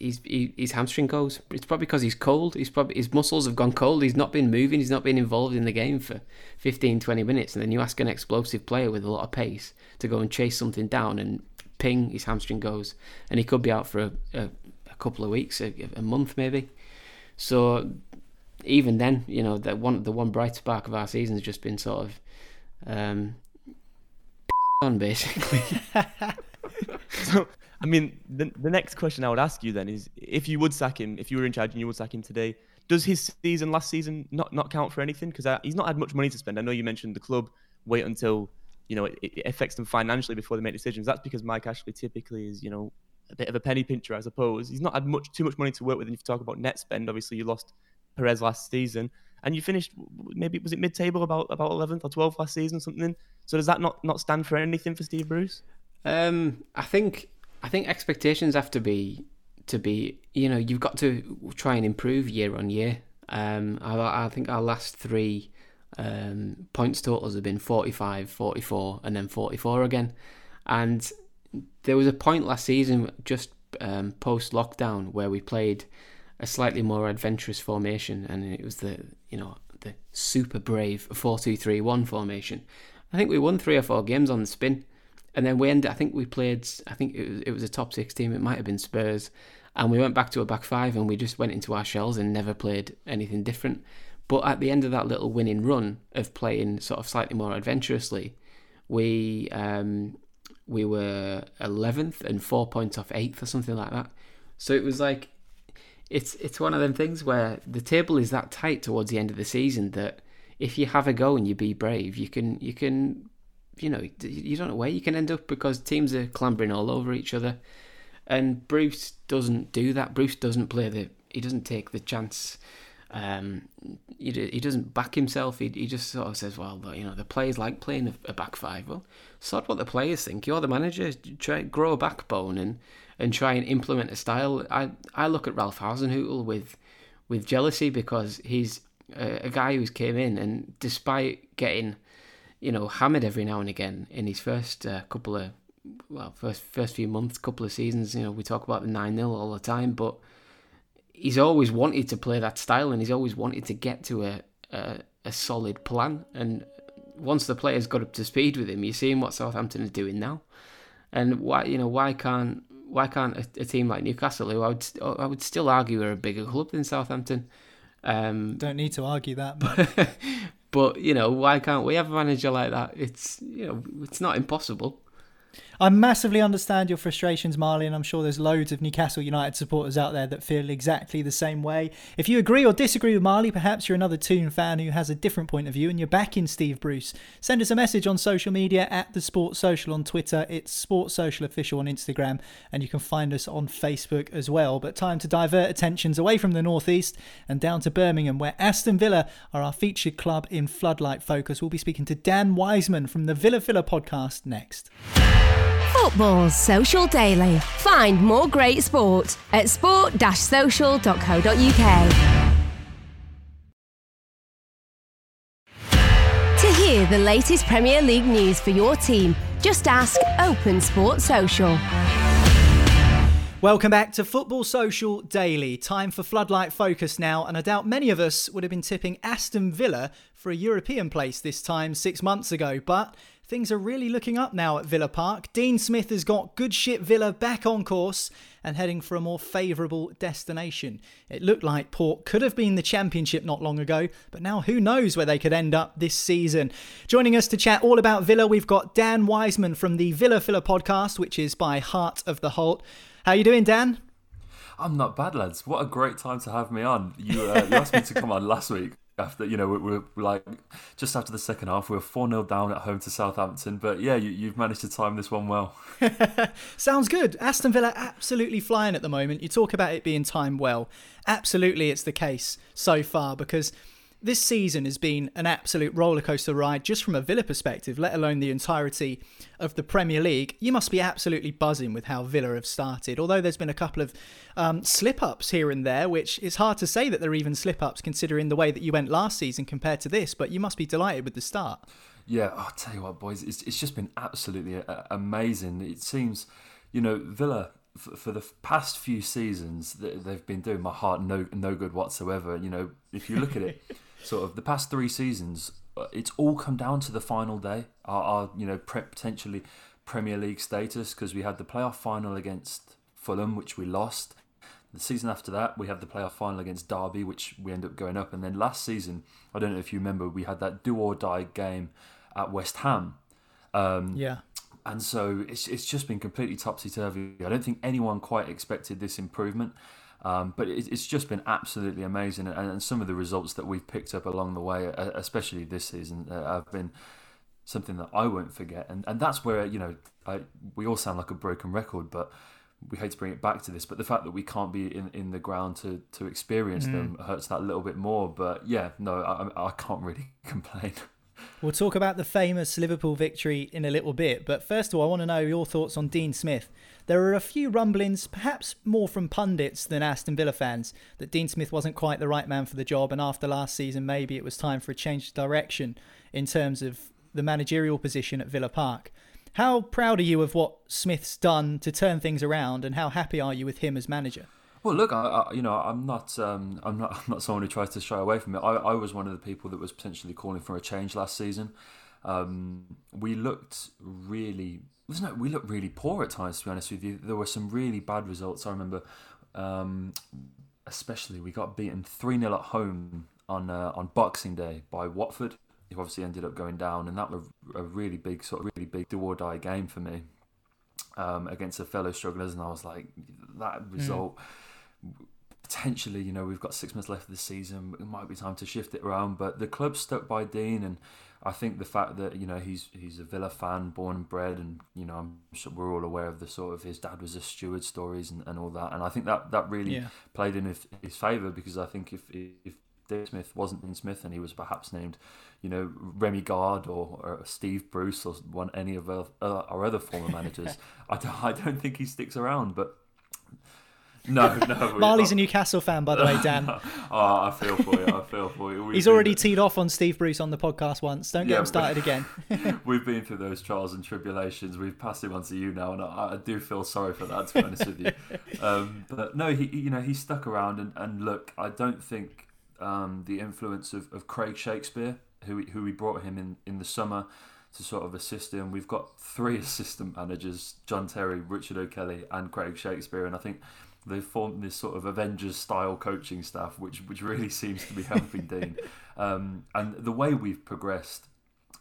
he, his hamstring goes. It's probably because he's cold. He's probably his muscles have gone cold. He's not been moving. He's not been involved in the game for 15 20 minutes. And then you ask an explosive player with a lot of pace to go and chase something down and ping his hamstring goes. And he could be out for a, a, a couple of weeks a, a month maybe. So even then you know that one the one bright spark of our season has just been sort of um on basically. So, I mean, the, the next question I would ask you then is if you would sack him, if you were in charge and you would sack him today, does his season last season not, not count for anything? Because he's not had much money to spend. I know you mentioned the club wait until you know it, it affects them financially before they make decisions. That's because Mike Ashley typically is you know a bit of a penny pincher, I suppose. He's not had much too much money to work with. And if you talk about net spend, obviously you lost Perez last season, and you finished maybe was it mid table about about 11th or 12th last season or something. So does that not not stand for anything for Steve Bruce? Um, I think I think expectations have to be to be you know you've got to try and improve year on year. Um, I, I think our last three um, points totals have been 45, 44, and then 44 again. And there was a point last season just um, post lockdown where we played a slightly more adventurous formation, and it was the you know the super brave four two three one formation. I think we won three or four games on the spin, and then we ended. I think we played. I think it was it was a top six team. It might have been Spurs, and we went back to a back five, and we just went into our shells and never played anything different. But at the end of that little winning run of playing sort of slightly more adventurously, we um, we were eleventh and four points off eighth or something like that. So it was like it's it's one of them things where the table is that tight towards the end of the season that if you have a go and you be brave, you can you can you know you don't know where you can end up because teams are clambering all over each other, and Bruce doesn't do that. Bruce doesn't play the he doesn't take the chance. Um, he, he doesn't back himself. He, he just sort of says, "Well, you know, the players like playing a, a back five. Well, sort what the players think. You're the manager. Try grow a backbone and and try and implement a style. I I look at Ralph Hasenhüttl with with jealousy because he's a, a guy who's came in and despite getting you know hammered every now and again in his first uh, couple of well first first few months, couple of seasons. You know, we talk about the nine 0 all the time, but he's always wanted to play that style and he's always wanted to get to a, a, a solid plan. And once the players got up to speed with him, you're seeing what Southampton is doing now. And why you know why can't why can't a, a team like Newcastle, who I would I would still argue are a bigger club than Southampton, um, Don't need to argue that. But But you know, why can't we have a manager like that? It's you know, it's not impossible. I massively understand your frustrations, Marley, and I'm sure there's loads of Newcastle United supporters out there that feel exactly the same way. If you agree or disagree with Marley, perhaps you're another Toon fan who has a different point of view and you're backing Steve Bruce. Send us a message on social media at the Sports Social on Twitter. It's Sports Social Official on Instagram, and you can find us on Facebook as well. But time to divert attentions away from the northeast and down to Birmingham, where Aston Villa are our featured club in Floodlight Focus. We'll be speaking to Dan Wiseman from the Villa Villa podcast next. Football's Social Daily. Find more great sport at sport-social.co.uk. To hear the latest Premier League news for your team, just ask Open Sport Social. Welcome back to Football Social Daily. Time for Floodlight Focus now, and I doubt many of us would have been tipping Aston Villa for a European place this time six months ago, but things are really looking up now at Villa Park. Dean Smith has got good shit Villa back on course and heading for a more favourable destination. It looked like Port could have been the championship not long ago, but now who knows where they could end up this season. Joining us to chat all about Villa, we've got Dan Wiseman from the Villa Villa podcast, which is by Heart of the Holte. How are you doing, Dan? I'm not bad, lads. What a great time to have me on. You, uh, you asked me to come on last week after you know we were, like just after the second half we were 4-0 down at home to Southampton. But yeah you, have managed to time this one well. Sounds good. Aston Villa absolutely flying at the moment. You talk about it being timed well. Absolutely it's the case so far because this season has been an absolute rollercoaster ride just from a Villa perspective, let alone the entirety of the Premier League. You must be absolutely buzzing with how Villa have started, although there's been a couple of um, slip ups here and there, which it's hard to say that they're even slip ups considering the way that you went last season compared to this, but you must be delighted with the start. Yeah, I'll tell you what, boys, it's, it's just been absolutely uh, amazing. It seems, you know, Villa for the past few seasons they've been doing my heart no no good whatsoever. You know, if you look at it, sort of the past three seasons, uh, it's all come down to the final day. Our, our you know pre- potentially Premier League status because we had the playoff final against Fulham, which we lost. The season after that, we had the playoff final against Derby, which we ended up going up. And then last season, I don't know if you remember, we had that do or die game at West Ham. Um, yeah. And so it's it's just been completely topsy turvy. I don't think anyone quite expected this improvement. Um, but it, it's just been absolutely amazing, and, and, some of the results that we've picked up along the way, especially this season, uh, have been something that I won't forget. And and that's where you know I, we all sound like a broken record, but we hate to bring it back to this, but the fact that we can't be in, in the ground to, to experience mm. them hurts that a little bit more. But yeah, no, I, I can't really complain. We'll talk about the famous Liverpool victory in a little bit, but first of all, I want to know your thoughts on Dean Smith. There are a few rumblings, perhaps more from pundits than Aston Villa fans, that Dean Smith wasn't quite the right man for the job, and after last season, maybe it was time for a change of direction in terms of the managerial position at Villa Park. How proud are you of what Smith's done to turn things around, and how happy are you with him as manager? Well, look, I, I, you know, I'm not, um, I'm not, I'm not someone who tries to shy away from it. I, I was one of the people that was potentially calling for a change last season. Um, we looked really, wasn't it? We looked really poor at times. To be honest with you, there were some really bad results. I remember, um, especially we got beaten three 0 at home on uh, on Boxing Day by Watford. Who obviously ended up going down, and that was a really big, sort of really big do or die game for me um, against a fellow strugglers. And I was like, that hmm. result. Mm potentially, you know, we've got six months left of the season. It might be time to shift it around. But the club stuck by Dean, and I think the fact that you know he's he's a Villa fan, born and bred, and you know I'm sure we're all aware of the sort of his dad was a steward stories and, and all that. And I think that that really yeah. played in his, his favour because I think if if Dean Smith wasn't Dean Smith and he was perhaps named, you know, Remi Garde or, or Steve Bruce or one any of our, uh, our other former managers, I don't, I don't think he sticks around. But no, no. Marley's a Newcastle fan, by the way, Dan. oh, I feel for you. I feel for you. We've He's already teed off on Steve Bruce on the podcast once. Don't get yeah, him started again. we've been through those trials and tribulations. We've passed him on to you now, and I, I do feel sorry for that. To be honest with you, um, but no, he you know he stuck around and, and look, I don't think um, the influence of, of Craig Shakespeare, who who we brought him in in the summer to sort of assist him. We've got three assistant managers: John Terry, Richard O'Kelly, and Craig Shakespeare, and I think they've formed this sort of Avengers style coaching staff, which which really seems to be helping Dean. Um, and the way we've progressed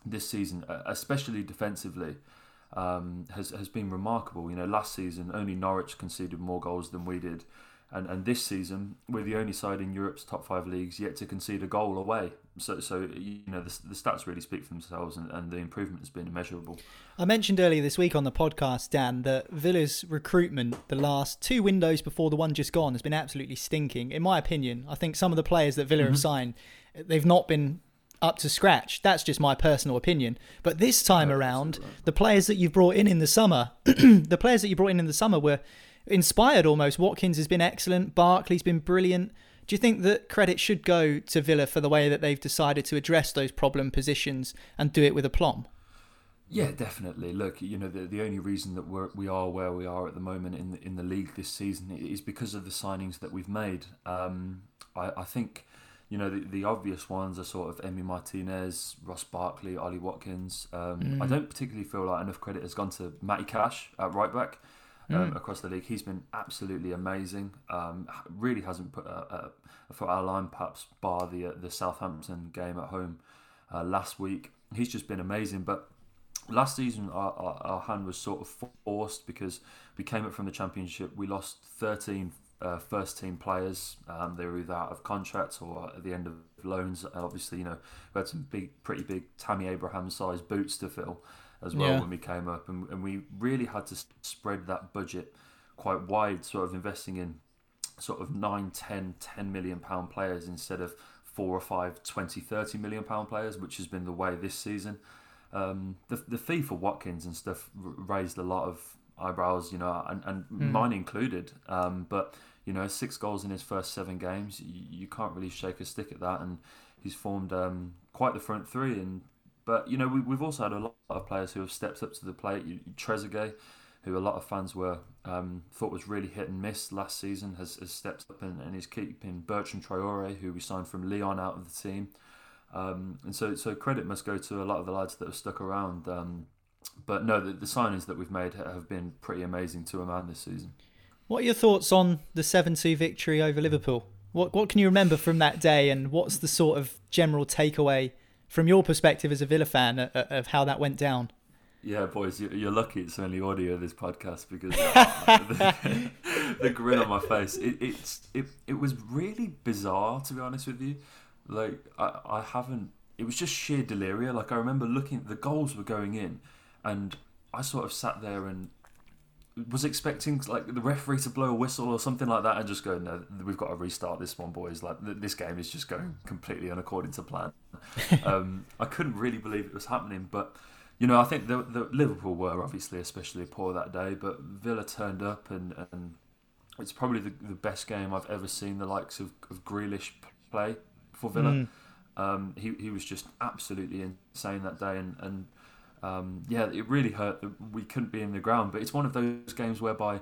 this season, uh, especially defensively, um, has has been remarkable. You know, last season only Norwich conceded more goals than we did, and and this season we're the only side in Europe's top five leagues yet to concede a goal away. So so you know the, the stats really speak for themselves, and, and the improvement has been immeasurable. I mentioned earlier this week on the podcast, Dan, that Villa's recruitment the last two windows before the one just gone has been absolutely stinking. In my opinion, I think some of the players that Villa mm-hmm. have signed, they've not been up to scratch. That's just my personal opinion. But this time around, the players that you've brought in in the summer, the players that you brought in in the summer were inspired almost. Watkins has been excellent. Barkley's been brilliant. Do you think that credit should go to Villa for the way that they've decided to address those problem positions and do it with aplomb? Yeah, definitely. Look, you know, the, the only reason that we're, we are where we are at the moment in the, in the league this season is because of the signings that we've made. Um, I, I think you know, the, the obvious ones are sort of Emi Martinez, Ross Barkley, Ollie Watkins. Um, mm. I don't particularly feel like enough credit has gone to Matty Cash at right back um, mm. across the league. He's been absolutely amazing. Um, really hasn't put a, a out of line, perhaps bar the uh, the Southampton game at home uh, last week. He's just been amazing. But last season, our, our, our hand was sort of forced because we came up from the Championship. We lost 13 uh, first team players. Um, they were either out of contract or at the end of loans. And obviously, you know, we had some big, pretty big Tammy Abraham sized boots to fill as well yeah. when we came up, and, and we really had to spread that budget quite wide, sort of investing in sort of 9, 10, 10 million pound players instead of four or five, 20, 30 million pound players, which has been the way this season. Um, the, the fee for Watkins and stuff raised a lot of eyebrows, you know, and, and mm. mine included. Um, but you know, six goals in his first seven games. You, you can't really shake a stick at that, and he's formed um, quite the front three. And but you know, we, we've also had a lot of players who have stepped up to the plate. Trezeguet, who a lot of fans were um, thought was really hit and miss last season, has, has stepped up and, and is keeping Bertrand Traore, who we signed from Lyon, out of the team. Um, and so, so credit must go to a lot of the lads that have stuck around. Um, but no, the, the signings that we've made have been pretty amazing to a man this season. What are your thoughts on the 7 2 victory over Liverpool? What, what can you remember from that day, and what's the sort of general takeaway from your perspective as a Villa fan of, of how that went down? Yeah, boys, you're lucky it's only audio this podcast because uh, the, the, grin on my face. It, it's it, it was really bizarre to be honest with you. Like I, I haven't. It was just sheer delirium. Like I remember looking, the goals were going in, and I sort of sat there and was expecting like the referee to blow a whistle or something like that and just go, no, we've got to restart this one, boys. Like this game is just going completely unaccording to plan. um, I couldn't really believe it was happening, but you know, I think the, the Liverpool were obviously especially poor that day, but Villa turned up and, and it's probably the, the best game I've ever seen the likes of, of Grealish play for Villa. Mm. Um, he he was just absolutely insane that day, and and um, yeah, it really hurt that we couldn't be in the ground. But it's one of those games whereby,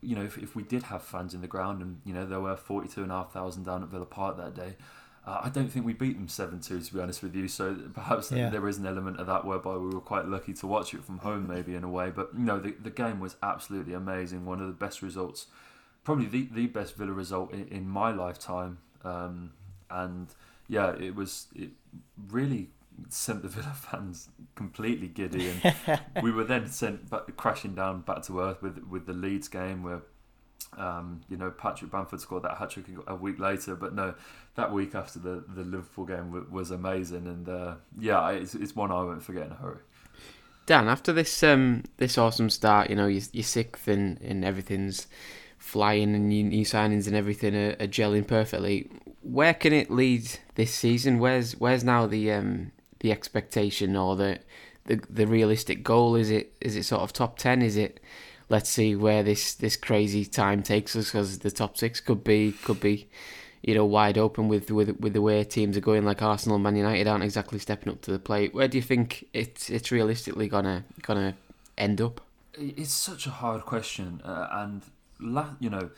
you know, if, if we did have fans in the ground and, you know, there were 42,500 down at Villa Park that day, uh, I don't think we beat them 7 2, to be honest with you. So perhaps yeah. there is an element of that whereby we were quite lucky to watch it from home, maybe in a way. But, you know, the, the game was absolutely amazing. One of the best results, probably the, the best Villa result in, in my lifetime. Um, and yeah, it was it really sent the Villa fans completely giddy, and we were then sent back, crashing down back to earth with with the Leeds game where. Um, you know, Patrick Bamford scored that hat trick a week later, but no, that week after the, the Liverpool game was amazing, and uh, yeah, it's, it's one I won't forget in a hurry. Dan, after this um, this awesome start, you know, you're, you're sixth and, and everything's flying and new, new signings and everything are, are, gelling perfectly. Where can it lead this season? Where's where's now the um, the expectation or the, the the realistic goal? Is it is it sort of top ten? Is it let's see where this this crazy time takes us because the top six could be could be you know wide open with with with the way teams are going like Arsenal and Man United aren't exactly stepping up to the plate. Where do you think it's it's realistically gonna gonna end up? It's such a hard question, uh, and la- you know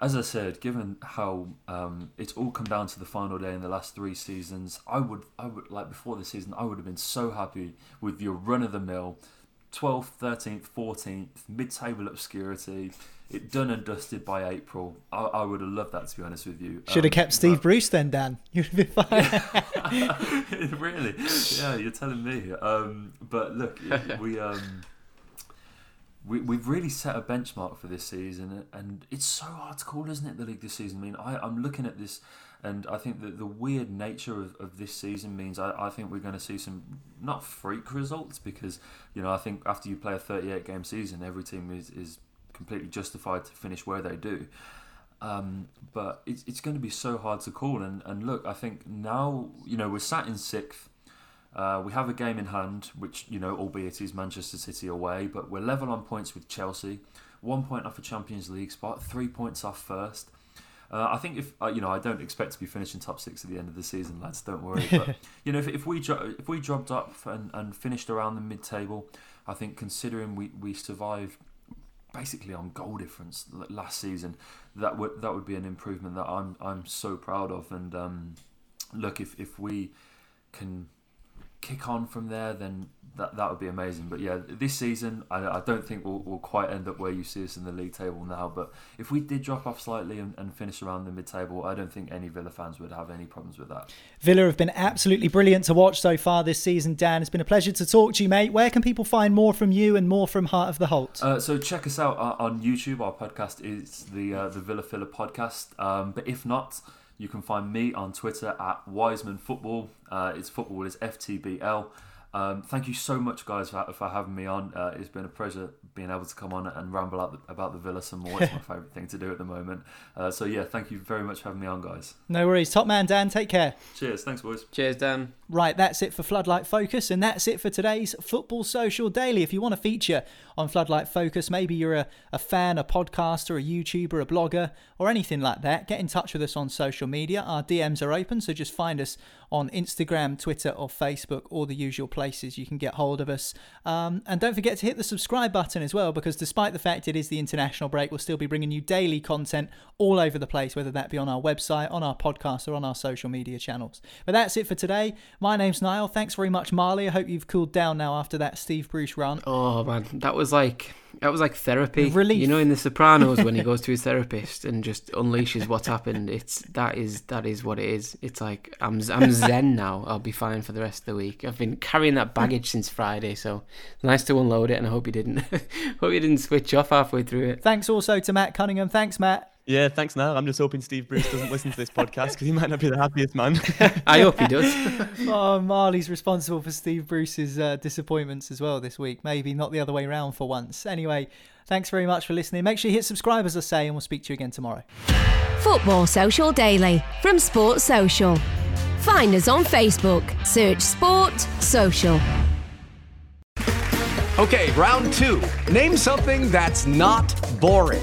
as I said, given how um, it's all come down to the final day in the last three seasons, I would, I would like before the season, I would have been so happy with your run of the mill, 12th, 13th, 14th, mid-table obscurity. It done and dusted by April. I, I would have loved that to be honest with you. Should have Um, kept Steve but- Bruce then, Dan. You'd have been fine. really? Yeah, you're telling me. Um, but look, we um, we we've really set a benchmark for this season, and it's so hard to call, isn't it? The league this season. I mean, I, I'm looking at this, and I think that the weird nature of, of this season means I, I think we're going to see some not freak results because you know I think after you play a 38 game season, every team is is completely justified to finish where they do. Um, but it's, it's going to be so hard to call. And, and look, I think now, you know, we're sat in sixth. Uh, we have a game in hand, which, you know, albeit is Manchester City away, but we're level on points with Chelsea. One point off a Champions League spot, three points off first. Uh, I think if uh, you know, I don't expect to be finishing top six at the end of the season, lads. Don't worry. But you know, if, if we dro- if we dropped up and, and finished around the mid table, I think considering we, we survived basically on goal difference last season, that would that would be an improvement that I'm I'm so proud of. And um, look, if if we can kick on from there, then that that would be amazing. But yeah, this season I, I don't think we'll, we'll quite end up where you see us in the league table now. But if we did drop off slightly and, and finish around the mid table, I don't think any Villa fans would have any problems with that. Villa have been absolutely brilliant to watch so far this season, Dan. It's been a pleasure to talk to you, mate. Where can people find more from you and more from Heart of the Holte? Uh, so check us out uh, on YouTube. Our podcast is the uh, the Villa Filler podcast. Um, but if not, you can find me on Twitter at Wiseman Football. Uh, it's football is FTBL. Um, thank you so much, guys, for, for having me on. Uh, it's been a pleasure being able to come on and ramble out the, about the Villa some more. It's my favourite thing to do at the moment. Uh, so yeah, thank you very much for having me on, guys. No worries. Top man, Dan, take care. Cheers. Thanks, boys. Cheers, Dan. Right, that's it for Floodlight Focus, and that's it for today's Football Social Daily. If you want to feature on Floodlight Focus, maybe you're a, a fan, a podcaster, a YouTuber, a blogger, or anything like that, get in touch with us on social media. Our DMs are open, so just find us on Instagram, Twitter, or Facebook, or the usual places you can get hold of us. Um, and don't forget to hit the subscribe button as well, because despite the fact it is the international break, we'll still be bringing you daily content all over the place, whether that be on our website, on our podcast, or on our social media channels. But that's it for today. My name's Niall. Thanks very much, Marley. I hope you've cooled down now after that Steve Bruce run. Oh man, that was like that was like therapy. Relief. You know, in The Sopranos when he goes to his therapist and just unleashes what's happened. It's that is that is what it is. It's like I'm I'm zen now. I'll be fine for the rest of the week. I've been carrying that baggage since Friday, so nice to unload it. And I hope you didn't hope you didn't switch off halfway through it. Thanks also to Matt Cunningham. Thanks, Matt. Yeah, thanks, Niall. I'm just hoping Steve Bruce doesn't listen to this podcast because he might not be the happiest man. I hope he does. Oh, Marley's responsible for Steve Bruce's uh, disappointments as well this week. Maybe not the other way round for once. Anyway, thanks very much for listening. Make sure you hit subscribe, as I say, and we'll speak to you again tomorrow. Football Social Daily from Sports Social. Find us on Facebook. Search Sport Social. Okay, round two. Name something that's not boring.